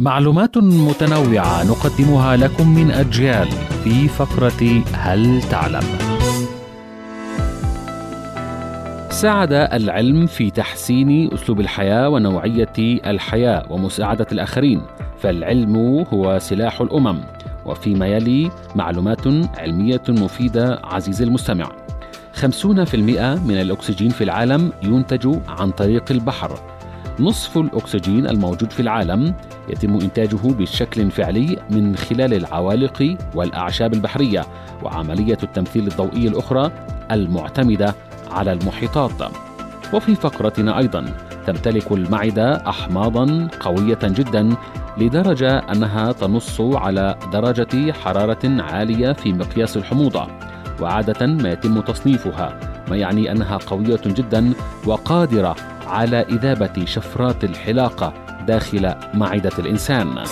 معلومات متنوعة نقدمها لكم من أجيال في فقرة هل تعلم؟ ساعد العلم في تحسين أسلوب الحياة ونوعية الحياة ومساعدة الآخرين، فالعلم هو سلاح الأمم، وفيما يلي معلومات علمية مفيدة عزيزي المستمع. 50% من الأكسجين في العالم ينتج عن طريق البحر نصف الأكسجين الموجود في العالم يتم إنتاجه بشكل فعلي من خلال العوالق والأعشاب البحرية وعملية التمثيل الضوئي الأخرى المعتمدة على المحيطات. وفي فقرتنا أيضا تمتلك المعدة أحماضا قوية جدا لدرجة أنها تنص على درجة حرارة عالية في مقياس الحموضة وعادة ما يتم تصنيفها ما يعني أنها قوية جدا وقادرة على إذابة شفرات الحلاقة داخل معدة الإنسان.